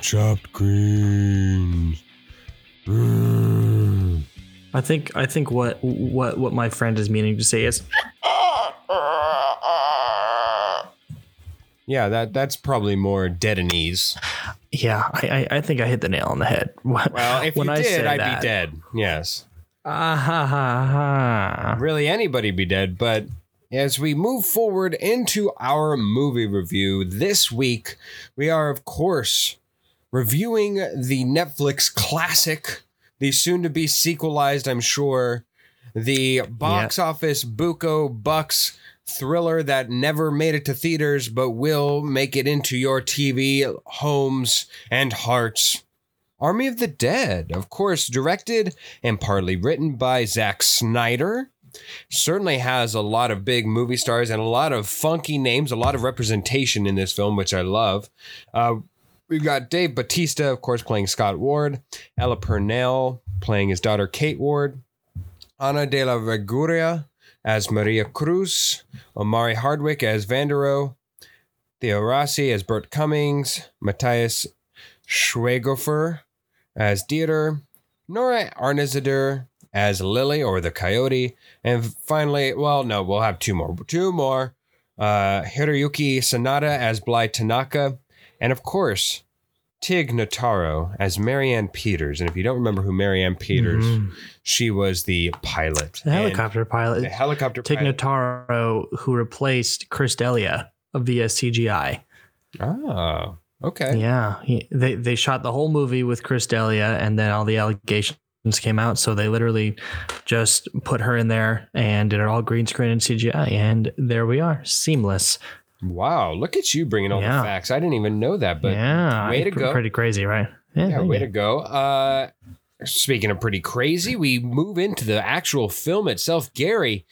chopped greens. Mm. I think I think what what what my friend is meaning to say is Yeah, that that's probably more Deadenese. yeah. I I, I think I hit the nail on the head. Well, if When you I did, I'd that- be dead. Yes. Ah ha ha ha. Really, anybody be dead. But as we move forward into our movie review this week, we are, of course, reviewing the Netflix classic, the soon to be sequelized, I'm sure, the box office Buko Bucks thriller that never made it to theaters but will make it into your TV homes and hearts. Army of the Dead, of course, directed and partly written by Zack Snyder. Certainly has a lot of big movie stars and a lot of funky names, a lot of representation in this film, which I love. Uh, we've got Dave Batista, of course, playing Scott Ward, Ella Purnell playing his daughter Kate Ward, Ana de la Reguera as Maria Cruz, Omari Hardwick as Vanderohe, Theo Rossi as Burt Cummings, Matthias Schweighöfer as Dieter, Nora Arnezeder as Lily or the Coyote, and finally, well, no, we'll have two more. Two more. Uh, Hiroyuki Sanada as Bly Tanaka, and of course, Tig Notaro as Marianne Peters. And if you don't remember who Marianne Peters, Mhm. she was the pilot. The helicopter pilot. The helicopter Tig pilot. Notaro, who replaced Chris D'Elia via CGI. Oh, okay. Yeah, he, they they shot the whole movie with Chris D'Elia, and then all the allegations came out. So they literally just put her in there and did it all green screen and CGI, and there we are, seamless. Wow, look at you bringing all Yeah. the facts. I didn't even know that, but yeah, way to go. Pretty crazy, right? Yeah, thank way you. to go. Uh, speaking of pretty crazy, we move into the actual film itself. Gary,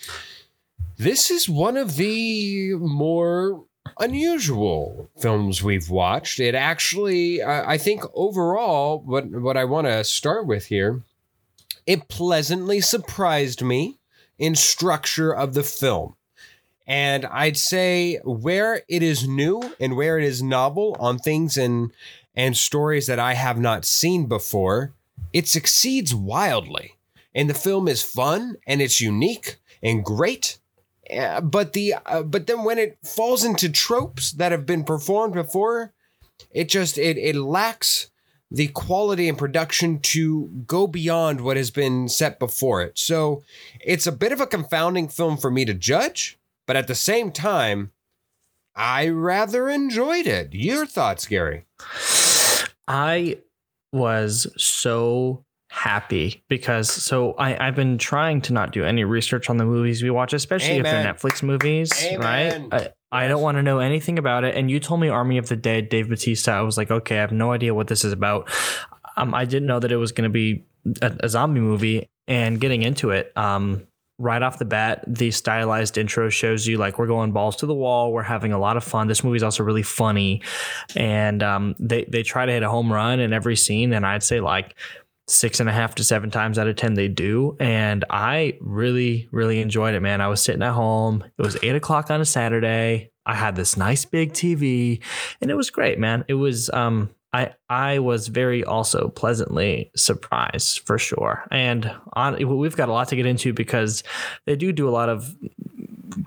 this is one of the more unusual films we've watched. It actually, I I think, overall, what what I want to start with here, it pleasantly surprised me in structure of the film. And I'd say where it is new and where it is novel on things and and stories that I have not seen before, it succeeds wildly. And the film is fun and it's unique and great. Uh, but the uh, but then when it falls into tropes that have been performed before, it just it it lacks the quality and production to go beyond what has been set before it. So it's a bit of a confounding film for me to judge, but at the same time, I rather enjoyed it. Your thoughts, Gary? I was so happy because so I, I've been trying to not do any research on the movies we watch, especially if they're Netflix movies, Amen. right? I, I don't want to know anything about it. And you told me Army of the Dead, Dave Batista. I was like, okay, I have no idea what this is about. Um, I didn't know that it was going to be a, a zombie movie. And getting into it, um, right off the bat, the stylized intro shows you like we're going balls to the wall. We're having a lot of fun. This movie's also really funny, and um, they they try to hit a home run in every scene. And I'd say like six and a half to seven times out of ten they do. And I really really enjoyed it, man. I was sitting at home. It was eight o'clock on a Saturday. I had this nice big TV, and it was great, man. It was um. I, I was very also pleasantly surprised for sure. And on, we've got a lot to get into because they do do a lot of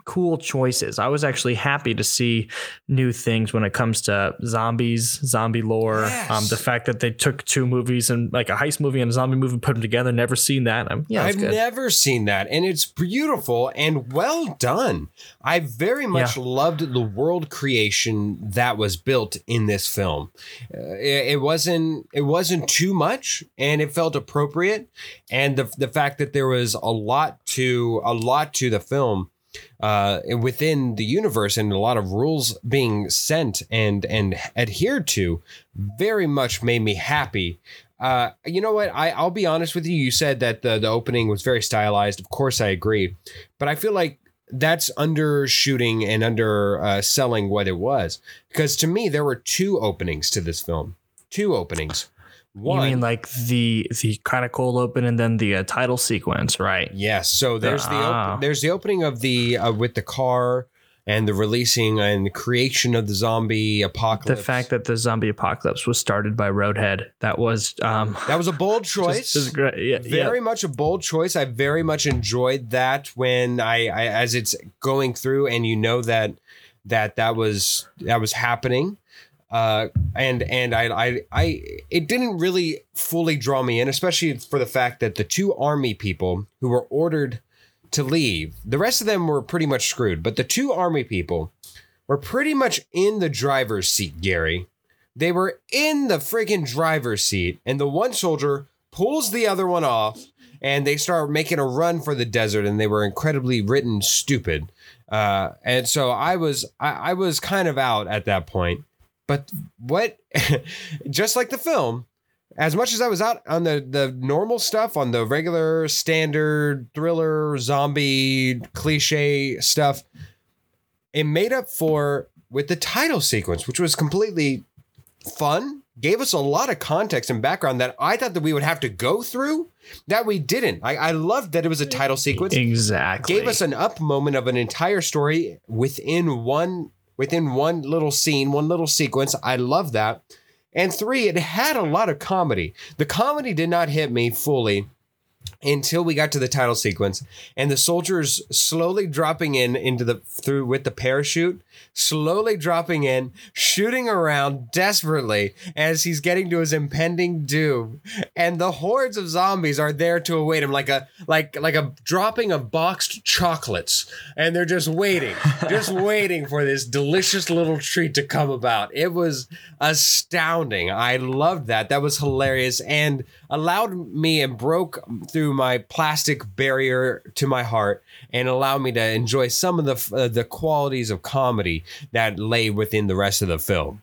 cool choices. I was actually happy to see new things when it comes to zombies, zombie lore. Yes. Um, the fact that they took two movies and like a heist movie and a zombie movie, put them together. Never seen that. Um, yeah, I've good. never seen that, and it's beautiful and well done. I very much loved the world creation that was built in this film. Uh, it, it wasn't it wasn't too much, and it felt appropriate. And the the fact that there was a lot to a lot to the film uh, within the universe and a lot of rules being sent and and adhered to very much made me happy. Uh, you know what? I, I'll be honest with you. You said that the, the opening was very stylized. Of course, I agree. But I feel like that's undershooting and underselling uh, what it was. Because to me, there were two openings to this film. Two openings. One, You mean like the the kind of cold open and then the uh, title sequence, right? Yes. So there's the Ah. op- there's the opening of the uh, with the car and the releasing and the creation of the zombie apocalypse. The fact that the zombie apocalypse was started by Roadhead, that was um that was a bold choice. just great. Yeah, very much a bold choice. I very much enjoyed that when I, I as it's going through and you know that that that was that was happening. Uh, and and I, I I it didn't really fully draw me in, especially for the fact that the two army people who were ordered to leave, the rest of them were pretty much screwed. But the two army people were pretty much in the driver's seat, Gary. They were in the freaking driver's seat, and the one soldier pulls the other one off, and they start making a run for the desert, and they were incredibly written stupid. Uh, and so I was I, I was kind of out at that point. But what just like the film, as much as I was out on the the normal stuff, on the regular standard thriller, zombie, cliche stuff, it made up for with the title sequence, which was completely fun, gave us a lot of context and background that I thought that we would have to go through, that we didn't. I, I loved that it was a title sequence. exactly. Gave us an up moment of an entire story within one within one little scene, one little sequence. I love that. And three, it had a lot of comedy. The comedy did not hit me fully until we got to the title sequence and the soldiers slowly dropping in into the through with the parachute slowly dropping in shooting around desperately as he's getting to his impending doom. And the hordes of zombies are there to await him like a like like a dropping of boxed chocolates. And they're just waiting just waiting for this delicious little treat to come about. It was astounding. I loved that. That was hilarious. And allowed me and broke through my plastic barrier to my heart and allowed me to enjoy some of the uh, the qualities of comedy that lay within the rest of the film.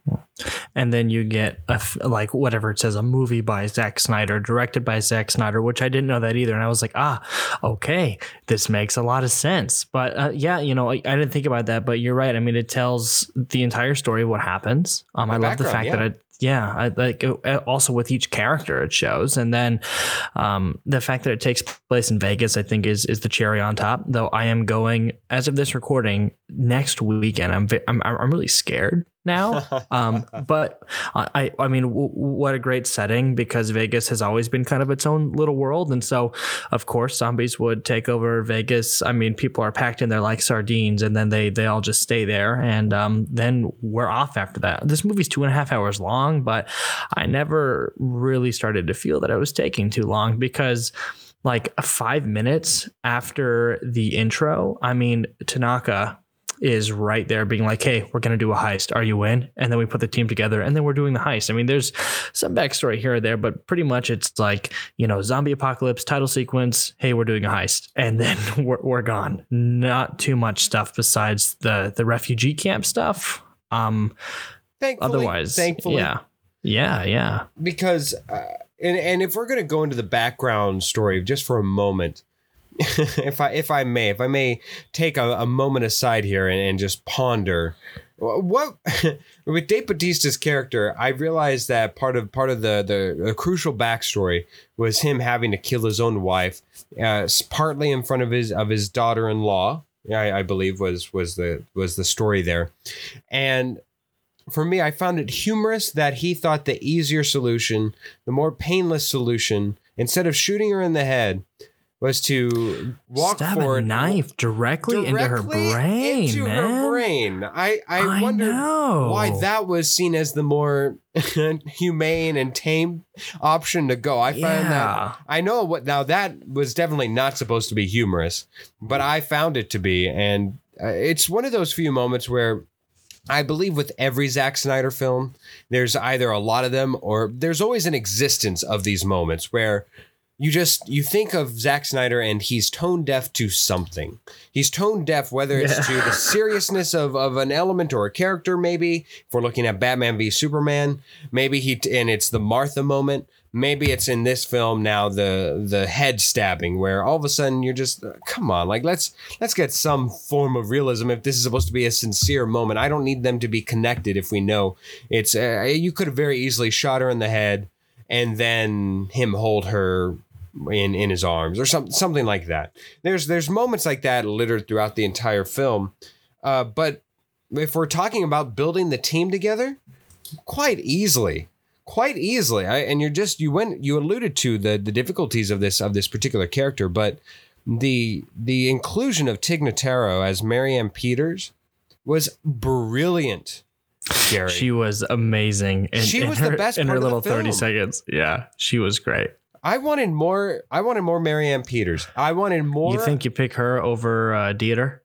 and then you get a f- like whatever it says a movie by Zack Snyder, directed by Zack Snyder, which I didn't know that either, and I was like, ah, okay, this makes a lot of sense. But uh, yeah, you know, I, I didn't think about that, but you're right. I mean, it tells the entire story of what happens. Um, I love the fact that it. Yeah, I like uh, also with each character it shows, and then um, the fact that it takes place in Vegas, I think, is is the cherry on top. Though I am going as of this recording next weekend. I'm I'm I'm really scared now. Um, but I, I mean, w- what a great setting because Vegas has always been kind of its own little world. And so, of course, zombies would take over Vegas. I mean, people are packed in there like sardines and then they, they all just stay there. And um, then we're off after that. This movie's two and a half hours long, but I never really started to feel that I was taking too long because like five minutes after the intro, I mean, Tanaka is right there being like, hey, we're going to do a heist. Are you in? And then we put the team together and then we're doing the heist. I mean, there's some backstory here or there, but pretty much it's like, you know, zombie apocalypse, title sequence. Hey, we're doing a heist. And then we're, we're gone. Not too much stuff besides the, the refugee camp stuff. Um, Thankfully, otherwise, thankfully, yeah. Yeah, yeah. because uh, and and if we're gonna go into the background story just for a moment, if I if I may, if I may take a, a moment aside here and, and just ponder what with Dave Batista's character, I realized that part of part of the, the the crucial backstory was him having to kill his own wife, uh, partly in front of his of his daughter-in-law. I, I believe was was the was the story there, and for me, I found it humorous that he thought the easier solution, the more painless solution, instead of shooting her in the head, was to walk Stab forward a knife directly, into her brain, into man. her brain. I I, I wonder why that was seen as the more humane and tame option to go. I found Yeah. that I know what now that was definitely not supposed to be humorous, but I found it to be, and uh, it's one of those few moments where. I believe with every Zack Snyder film, there's either a lot of them or there's always an existence of these moments where you just you think of Zack Snyder and he's tone deaf to something. He's tone deaf whether it's to the seriousness of, of an element or a character, maybe if we're looking at Batman v Superman, maybe he and it's the Martha moment. Maybe it's in this film now the the head stabbing where all of a sudden you're just uh, come on like let's let's get some form of realism if this is supposed to be a sincere moment. I don't need them to be connected if we know it's uh, you could have very easily shot her in the head and then him hold her in in his arms or something something like that. There's there's moments like that littered throughout the entire film. Uh, but if we're talking about building the team together, quite easily, quite easily. I, and you're just you went you alluded to the the difficulties of this of this particular character, but the the inclusion of Tig Notaro as Marianne Peters was brilliant. Gary. She was amazing. In, She in was the her, best in her the little thirty seconds. Yeah, she was great. I wanted more. I wanted more Marianne Peters. I wanted more. You think you pick her over uh, Dieter?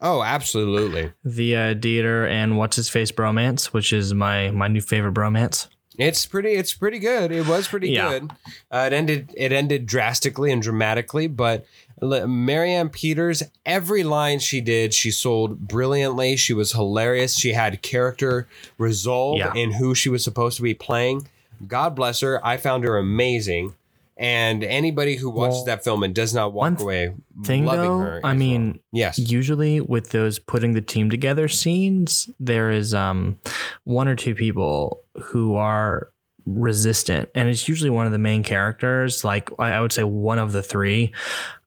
Oh, absolutely. The uh, Dieter and what's his face bromance, which is my my new favorite bromance. It's pretty. It's pretty good. It was pretty Yeah. good. Uh, it ended. It ended drastically and dramatically, but Marianne Peters, every line she did, she sold brilliantly. She was hilarious. She had character resolve Yeah. in who she was supposed to be playing. God bless her. I found her amazing. And anybody who watches Well, that film and does not walk away Thing loving though, her, I mean, wrong. yes, usually with those putting the team together scenes, there is um one or two people who are resistant, and it's usually one of the main characters. Like I I would say one of the three,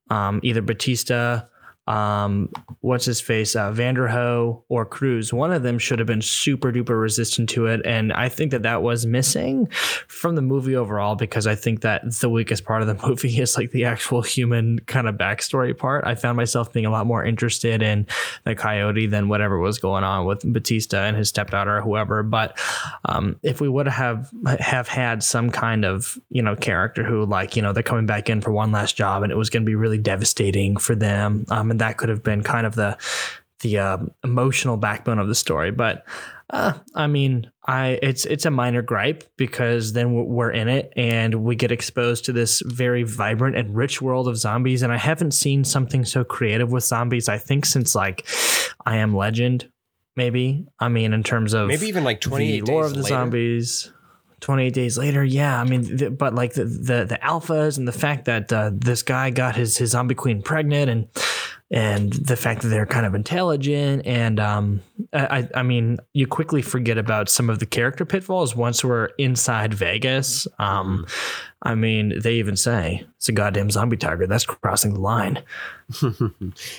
um, either Batista. Um, what's his face, uh, Vanderohe or Cruz? One of them should have been super duper resistant to it, and I think that that was missing from the movie overall because I think that the weakest part of the movie is like the actual human kind of backstory part. I found myself being a lot more interested in the coyote than whatever was going on with Batista and his stepdaughter or whoever. But um, if we would have have had some kind of you know character who like you know they're coming back in for one last job and it was going to be really devastating for them, um, and that could have been kind of the the uh, emotional backbone of the story. But uh, I mean, I it's it's a minor gripe because then we're- in it and we get exposed to this very vibrant and rich world of zombies. And I haven't seen something so creative with zombies. I think since like I Am Legend, maybe. I mean, in terms of maybe even like twenty lore of the later. zombies. 28 days later yeah i mean but like the, the the alphas and the fact that uh, this guy got his his zombie queen pregnant and and the fact that they're kind of intelligent and um I, I mean you quickly forget about some of the character pitfalls once we're inside Vegas um I mean they even say it's a goddamn zombie tiger that's crossing the line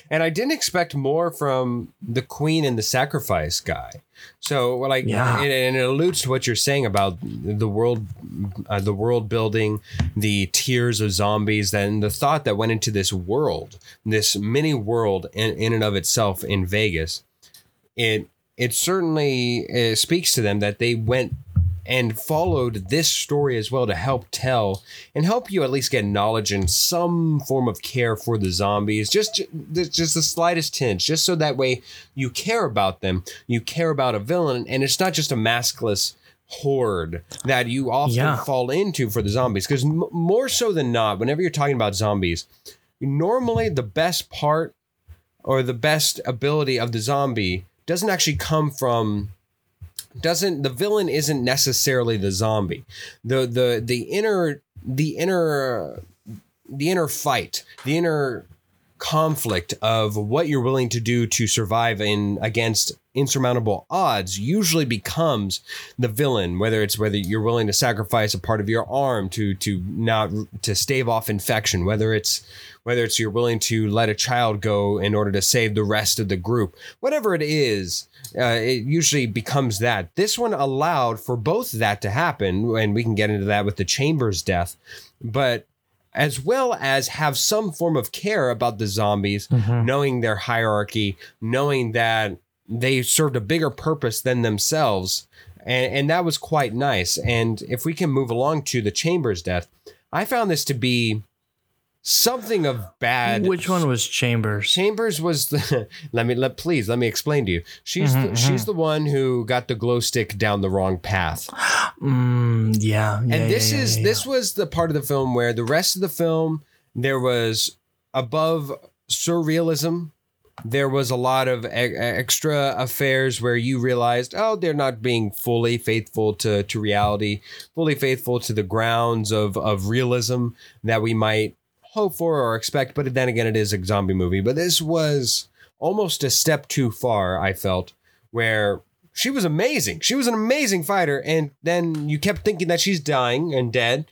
and I didn't expect more from the queen and the sacrifice guy. So, like, Yeah. it, and it alludes to what you're saying about the world, uh, the world building, the tiers of zombies, then the thought that went into this world, this mini world in, in and of itself in Vegas. It it certainly uh, speaks to them that they went and followed this story as well to help tell and help you at least get knowledge and some form of care for the zombies just just the slightest tinge just so that way you care about them you care about a villain and it's not just a maskless horde that you often Yeah. fall into for the zombies because m- more so than not whenever you're talking about zombies normally the best part or the best ability of the zombie doesn't actually come from doesn't the villain isn't necessarily the zombie. The the the inner the inner the inner fight the inner conflict of what you're willing to do to survive in against insurmountable odds usually becomes the villain whether it's whether you're willing to sacrifice a part of your arm to to not to stave off infection whether it's whether it's you're willing to let a child go in order to save the rest of the group. Whatever it is uh, it usually becomes that. This one allowed for both that to happen and we can get into that with the chambers death but as well as have some form of care about the zombies, knowing their hierarchy, knowing that they served a bigger purpose than themselves. And, and that was quite nice. And if we can move along to the Chambers death, I found this to be something of bad. which one was Chambers Chambers was the let me let please let me explain to you. She's the, she's the one who got the glow stick down the wrong path. mm, yeah, yeah and this yeah, is yeah, this was the part of the film where the rest of the film there was above surrealism there was a lot of e- extra affairs where you realized oh they're not being fully faithful to, to reality fully faithful to the grounds of, of realism that we might hope for or expect but then again it is a zombie movie but this was almost a step too far i felt where she was amazing. She was an amazing fighter, and then you kept thinking that she's dying and dead.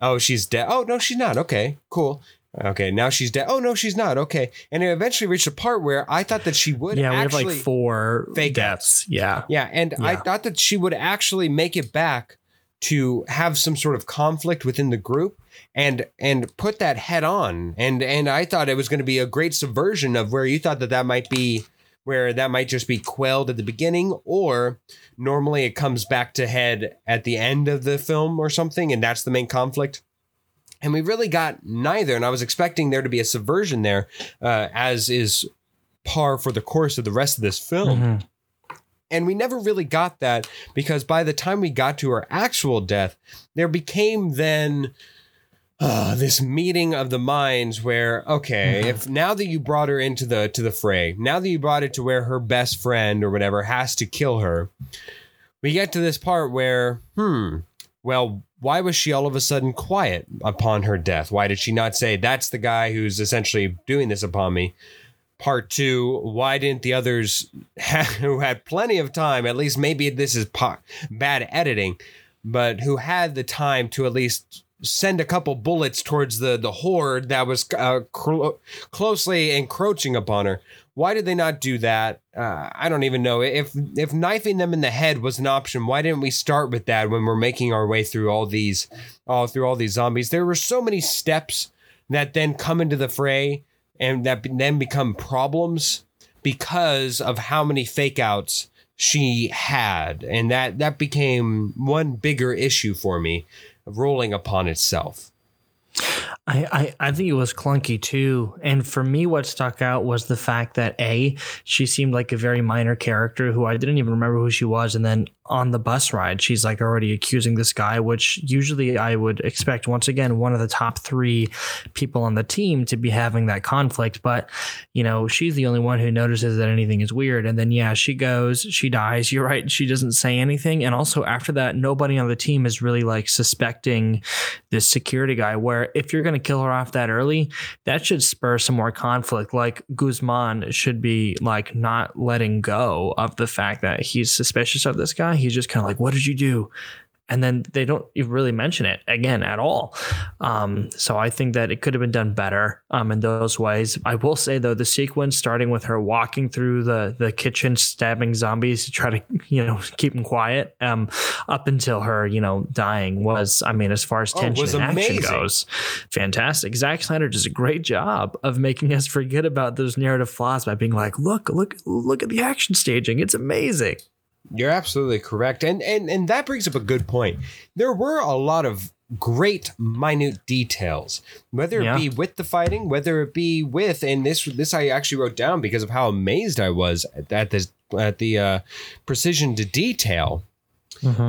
Oh, she's dead. Oh no, she's not. Okay, cool. Okay, now she's dead. Oh no, she's not. Okay, and it eventually reached a part where I thought that she would. Yeah, we have like four fake deaths. Yeah. Yeah, and I thought that she would actually make it back to have some sort of conflict within the group and and put that head on. And and I thought it was going to be a great subversion of where you thought that that might be where that might just be quelled at the beginning or normally it comes back to head at the end of the film or something and that's the main conflict. And we really got neither and I was expecting there to be a subversion there uh, as is par for the course of the rest of this film. Mhm. And we never really got that because by the time we got to her actual death, there became then uh, this meeting of the minds where, okay, Mhm. if now that you brought her into the to the fray, now that you brought it to where her best friend or whatever has to kill her, we get to this part where, hmm, well, why was she all of a sudden quiet upon her death? Why did she not say, that's the guy who's essentially doing this upon me? Part two, why didn't the others who had plenty of time, at least maybe this is po- bad editing, but who had the time to at least send a couple bullets towards the, the horde that was uh, clo- closely encroaching upon her? Why did they not do that? Uh, I don't even know. If if knifing them in the head was an option, why didn't we start with that when we're making our way through all these, all through all these zombies? There were so many steps that then come into the fray and that then become problems because of how many fake outs she had, and that that became one bigger issue for me, rolling upon itself. I, I, I think it was clunky too. And for me, what stuck out was the fact that A, she seemed like a very minor character who I didn't even remember who she was. And then on the bus ride, she's like already accusing this guy, which usually I would expect, once again, one of the top three people on the team to be having that conflict. But, you know, she's the only one who notices that anything is weird. And then, yeah, she goes, she dies. You're right. She doesn't say anything. And also after that, nobody on the team is really like suspecting this security guy. Where if you're going to kill her off that early, that should spur some more conflict. Like Guzman should be like not letting go of the fact that he's suspicious of this guy. He's just kind of like, what did you do? And then they don't even really mention it again at all. Um, so I think that it could have been done better um, in those ways. I will say though, the sequence starting with her walking through the the kitchen, stabbing zombies to try to you know keep them quiet, um, up until her you know dying was, I mean, as far as Oh, tension was and action goes, fantastic. Zack Snyder does a great job of making us forget about those narrative flaws by being like, look, look, look at the action staging. It's amazing. You're absolutely correct. And and and that brings up a good point. There were a lot of great minute details, whether it Yeah. be with the fighting, whether it be with and this this I actually wrote down because of how amazed I was at, this at the uh, precision to detail.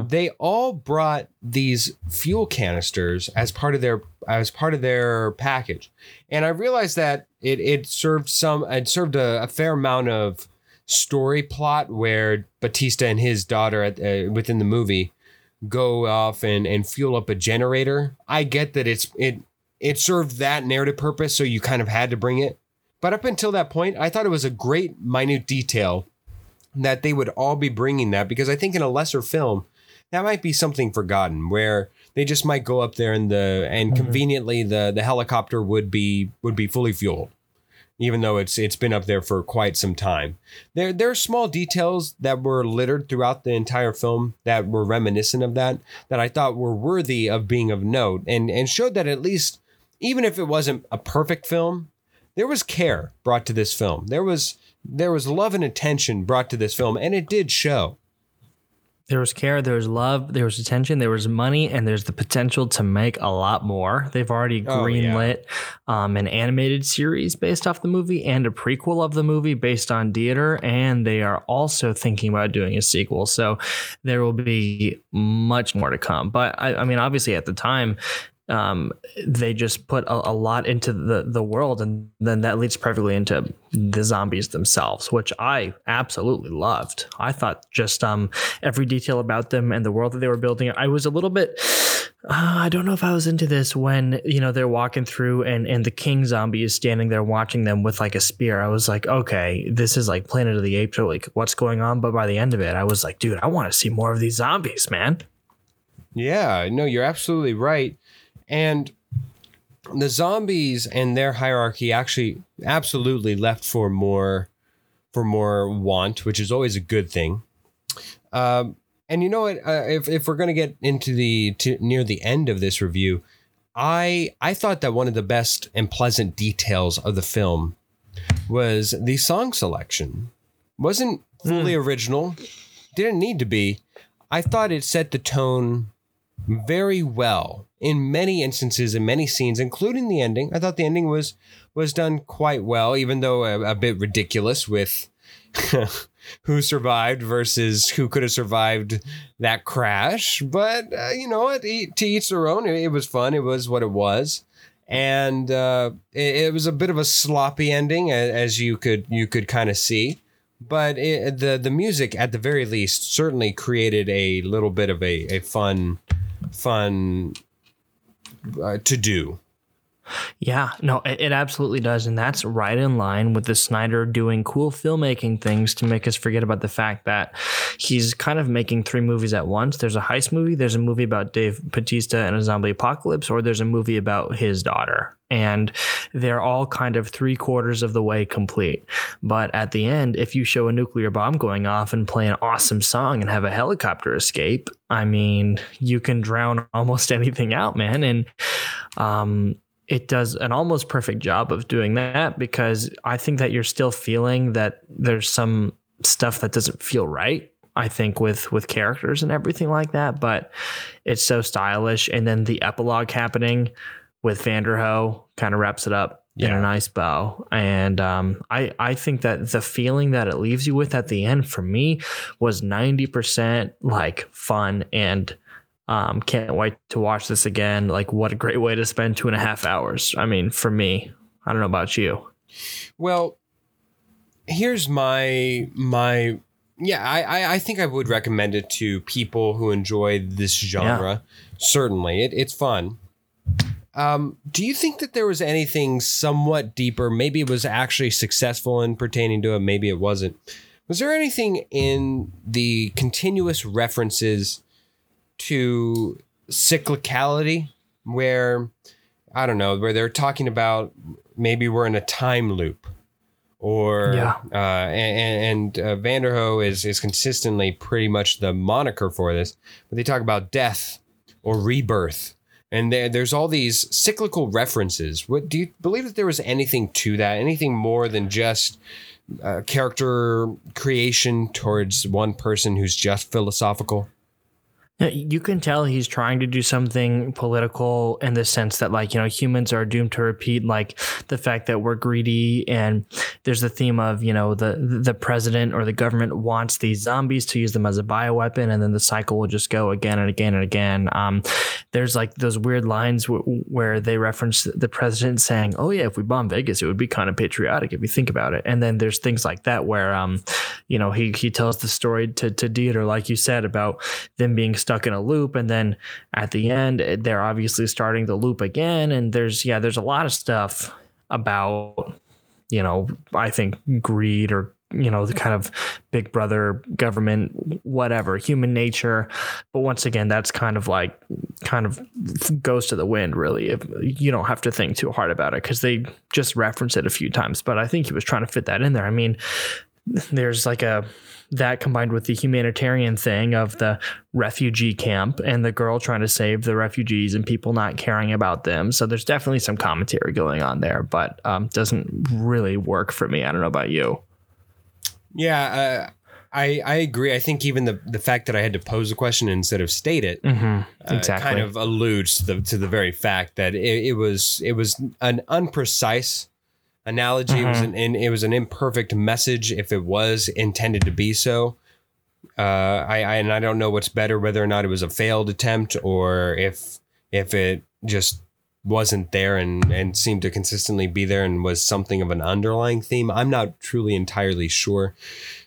They all brought these fuel canisters as part of their as part of their package, and I realized that it it served some it served a, a fair amount of story plot where Batista and his daughter at, uh, within the movie go off and, and fuel up a generator. I get that it's it it served that narrative purpose, so you kind of had to bring it. But up until that point, I thought it was a great minute detail that they would all be bringing that because I think in a lesser film that might be something forgotten where they just might go up there and the and Mhm. conveniently the the helicopter would be would be fully fueled even though it's it's been up there for quite some time. There there are small details that were littered throughout the entire film that were reminiscent of that that I thought were worthy of being of note and and showed that at least even if it wasn't a perfect film, there was care brought to this film. There was there was love and attention brought to this film and it did show. There was care, there was love, there was attention, there was money, and there's the potential to make a lot more. They've already Oh, yeah. greenlit um, an animated series based off the movie and a prequel of the movie based on Dieter, and they are also thinking about doing a sequel. So there will be much more to come. But I, I mean, obviously, at the time, um, they just put a, a lot into the the world, and then that leads perfectly into the zombies themselves, which I absolutely loved. I thought just um every detail about them and the world that they were building. I was a little bit. Uh, I don't know if I was into this when you know they're walking through and and the king zombie is standing there watching them with like a spear. I was like, okay, this is like Planet of the Apes or like what's going on. But by the end of it, I was like, dude, I want to see more of these zombies, man. Yeah, no, you're absolutely right. And the zombies and their hierarchy actually absolutely left for more for more want, which is always a good thing. Um, and you know what? Uh, if if we're gonna get into the to near the end of this review, I I thought that one of the best and pleasant details of the film was the song selection. wasn't fully original, didn't need to be. I thought it set the tone very well in many instances in many scenes including the ending. I thought the ending was was done quite well even though a, a bit ridiculous with who survived versus who could have survived that crash. But uh, you know what? To each their own it, it was fun. It was what it was. And uh, it, it was a bit of a sloppy ending as you could you could kind of see. But it, the the music at the very least certainly created a little bit of a, a fun fun uh, to do. Yeah, no, it, it absolutely does. And that's right in line with the Snyder doing cool filmmaking things to make us forget about the fact that he's kind of making three movies at once. There's a heist movie, there's a movie about Dave Batista and a zombie apocalypse, or there's a movie about his daughter. And they're all kind of three quarters of the way complete. But at the end, if you show a nuclear bomb going off and play an awesome song and have a helicopter escape, I mean, you can drown almost anything out, man. And um, it does an almost perfect job of doing that because I think that you're still feeling that there's some stuff that doesn't feel right. I think with with characters and everything like that, but it's so stylish. And then the epilogue happening with Vanderohe kind of wraps it up in a nice bow. And um, I I think that the feeling that it leaves you with at the end for me was ninety percent like fun and um, can't wait to watch this again. Like, what a great way to spend two and a half hours. I mean, for me, I don't know about you. Well, here's my my yeah. I I, I think I would recommend it to people who enjoy this genre. Certainly, it, it's fun. Um, do you think that there was anything somewhat deeper? Maybe it was actually successful in pertaining to it. Maybe it wasn't. Was there anything in the continuous references to cyclicality where I don't know, where they're talking about maybe we're in a time loop or Yeah. uh, and, and uh, Vanderohe is is consistently pretty much the moniker for this. But they talk about death or rebirth, and there, there's all these cyclical references. What do you believe that there was anything to that? Anything more than just uh, character creation towards one person who's just philosophical? You can tell he's trying to do something political in the sense that, like, you know, humans are doomed to repeat, like the fact that we're greedy, and there's the theme of, you know, the the president or the government wants these zombies to use them as a bioweapon, and then the cycle will just go again and again and again. Um, there's like those weird lines w- where they reference the president saying, "Oh yeah, if we bomb Vegas, it would be kind of patriotic if you think about it." And then there's things like that where, um, you know, he he tells the story to to Dieter, like you said, about them being stuck in a loop, and then at the end, eh, they're obviously starting the loop again. And there's yeah, there's a lot of stuff about you know, I think greed or you know the kind of big brother government whatever human nature but once again that's kind of like kind of goes to the wind really if you don't have to think too hard about it because they just reference it a few times but i think he was trying to fit that in there i mean there's like a that combined with the humanitarian thing of the refugee camp and the girl trying to save the refugees and people not caring about them so there's definitely some commentary going on there but um, doesn't really work for me i don't know about you Yeah, uh, I I agree. I think even the the fact that I had to pose a question instead of state it mm-hmm. uh, kind of alludes to the to the very fact that it, it was it was an unprecise analogy. It was an in, it was an imperfect message if it was intended to be so. Uh, I, I and I don't know what's better, whether or not it was a failed attempt or if if it just wasn't there and and seemed to consistently be there and was something of an underlying theme. I'm not truly entirely sure.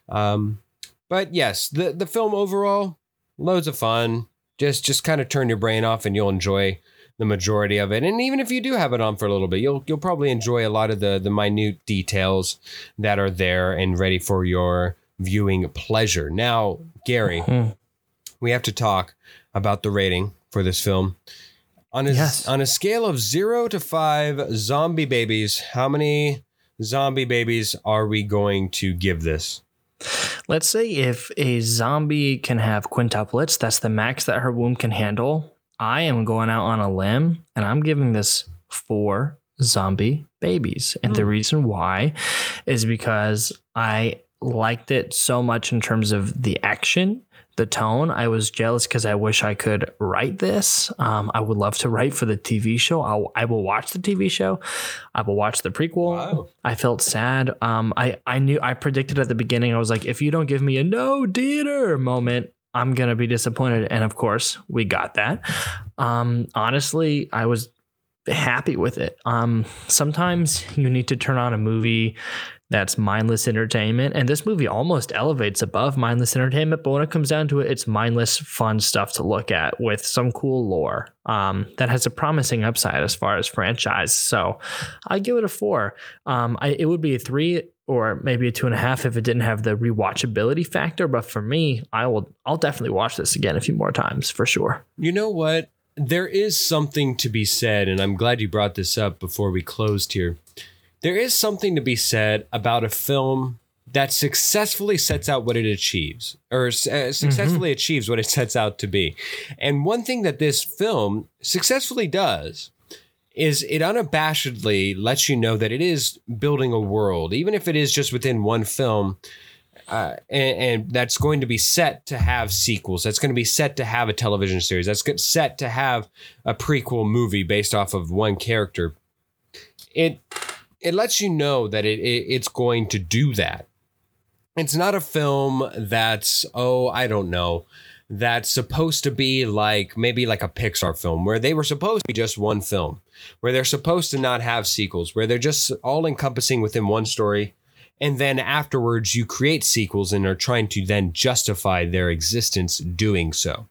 Um, but yes, the the film overall, loads of fun. Just just kind of turn your brain off and you'll enjoy the majority of it. And even if you do have it on for a little bit, you'll you'll probably enjoy a lot of the the minute details that are there and ready for your viewing pleasure. Now, Gary, Mhm. we have to talk about the rating for this film. On a Yes. on a scale of zero to five zombie babies, how many zombie babies are we going to give this? Let's say if a zombie can have quintuplets, that's the max that her womb can handle. I am going out on a limb and I'm giving this four zombie babies. And the reason why is because I liked it so much in terms of the action, the tone. I was jealous because I wish I could write this. Um, I would love to write for the TV show. I'll, I will watch the TV show. I will watch the prequel. Wow. I felt sad. Um, I I knew I predicted at the beginning. I was like, if you don't give me a no dinner moment, I'm gonna be disappointed. And of course, we got that. Um, honestly, I was happy with it. Um, sometimes you need to turn on a movie that's mindless entertainment, and this movie almost elevates above mindless entertainment. But when it comes down to it, it's mindless, fun stuff to look at with some cool lore um, that has a promising upside as far as franchise. So I give it a four. Um, I, it would be a three or maybe a two and a half if it didn't have the rewatchability factor. But for me, I will. I'll definitely watch this again a few more times for sure. You know what? There is something to be said, and I'm glad you brought this up before we closed here. There is something to be said about a film that successfully sets out what it achieves, or uh, successfully achieves what it sets out to be. And one thing that this film successfully does is it unabashedly lets you know that it is building a world, even if it is just within one film uh, and, and that's going to be set to have sequels. That's going to be set to have a television series. That's set to have a prequel movie based off of one character. It it lets you know that it, it it's going to do that. It's not a film that's oh I don't know that's supposed to be like maybe like a Pixar film where they were supposed to be just one film where they're supposed to not have sequels where they're just all encompassing within one story and then afterwards you create sequels and are trying to then justify their existence doing so.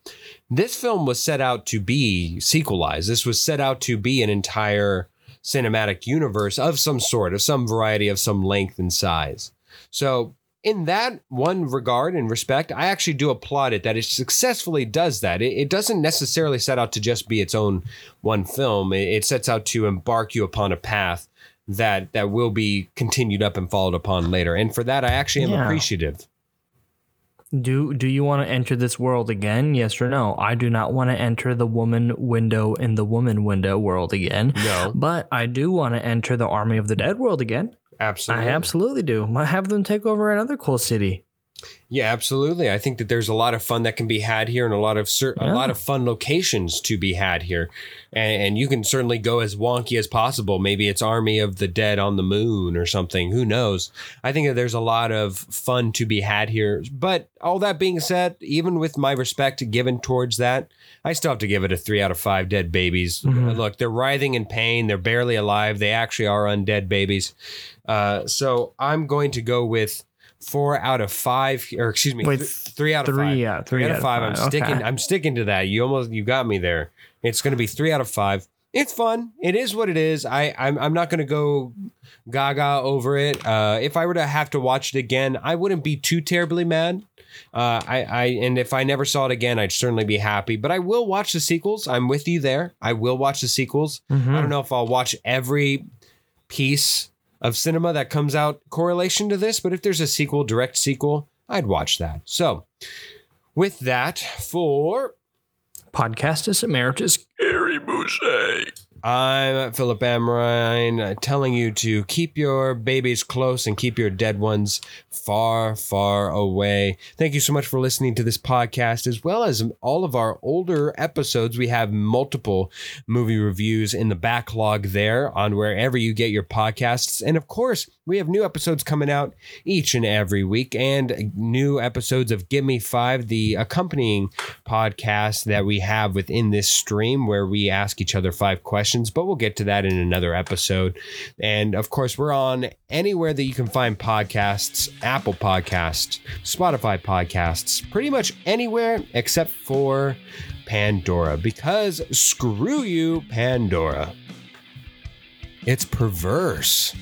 This film was set out to be sequelized. This was set out to be an entire cinematic universe of some sort, of some variety, of some length and size. So, in that one regard and respect, I actually do applaud it that it successfully does that. It, it doesn't necessarily set out to just be its own one film. It, it sets out to embark you upon a path that that will be continued up and followed upon later. And for that, I actually am Yeah. appreciative. Do do you want to enter this world again? Yes or no? I do not want to enter the woman window in the woman window world again. No, But I do want to enter the Army of the Dead world again. Absolutely. I absolutely do. Might have them take over another cool city. Yeah, absolutely. I think that there's a lot of fun that can be had here, and a lot of cer- a lot of fun locations to be had here, and, and you can certainly go as wonky as possible. Maybe it's Army of the Dead on the Moon or something. Who knows? I think that there's a lot of fun to be had here. But all that being said, even with my respect given towards that, I still have to give it a three out of five. Dead babies. Mhm. Look, they're writhing in pain. They're barely alive. They actually are undead babies. Uh, so I'm going to go with four out of five, or excuse me, Wait, th- three out of three, five. yeah, three, out of five. I'm Okay. sticking. I'm sticking to that. You almost you got me there. It's going to be three out of five. It's fun. It is what it is. I I'm, I'm not going to go gaga over it. Uh, if I were to have to watch it again, I wouldn't be too terribly mad. Uh, I, I and if I never saw it again, I'd certainly be happy. But I will watch the sequels. I'm with you there. I will watch the sequels. Mhm. I don't know if I'll watch every piece of cinema that comes out correlation to this, but if there's a sequel, direct sequel, I'd watch that. So, with that, for Podcastus Emeritus Gary Boucher. I'm Philip Amrine uh, telling you to keep your babies close and keep your dead ones far, far away. Thank you so much for listening to this podcast, as well as all of our older episodes. We have multiple movie reviews in the backlog there on wherever you get your podcasts. And of course, we have new episodes coming out each and every week, and new episodes of Give Me Five, the accompanying podcast that we have within this stream where we ask each other five questions, but we'll get to that in another episode. And of course, we're on anywhere that you can find podcasts Apple Podcasts, Spotify Podcasts, pretty much anywhere except for Pandora, because screw you, Pandora. It's perverse.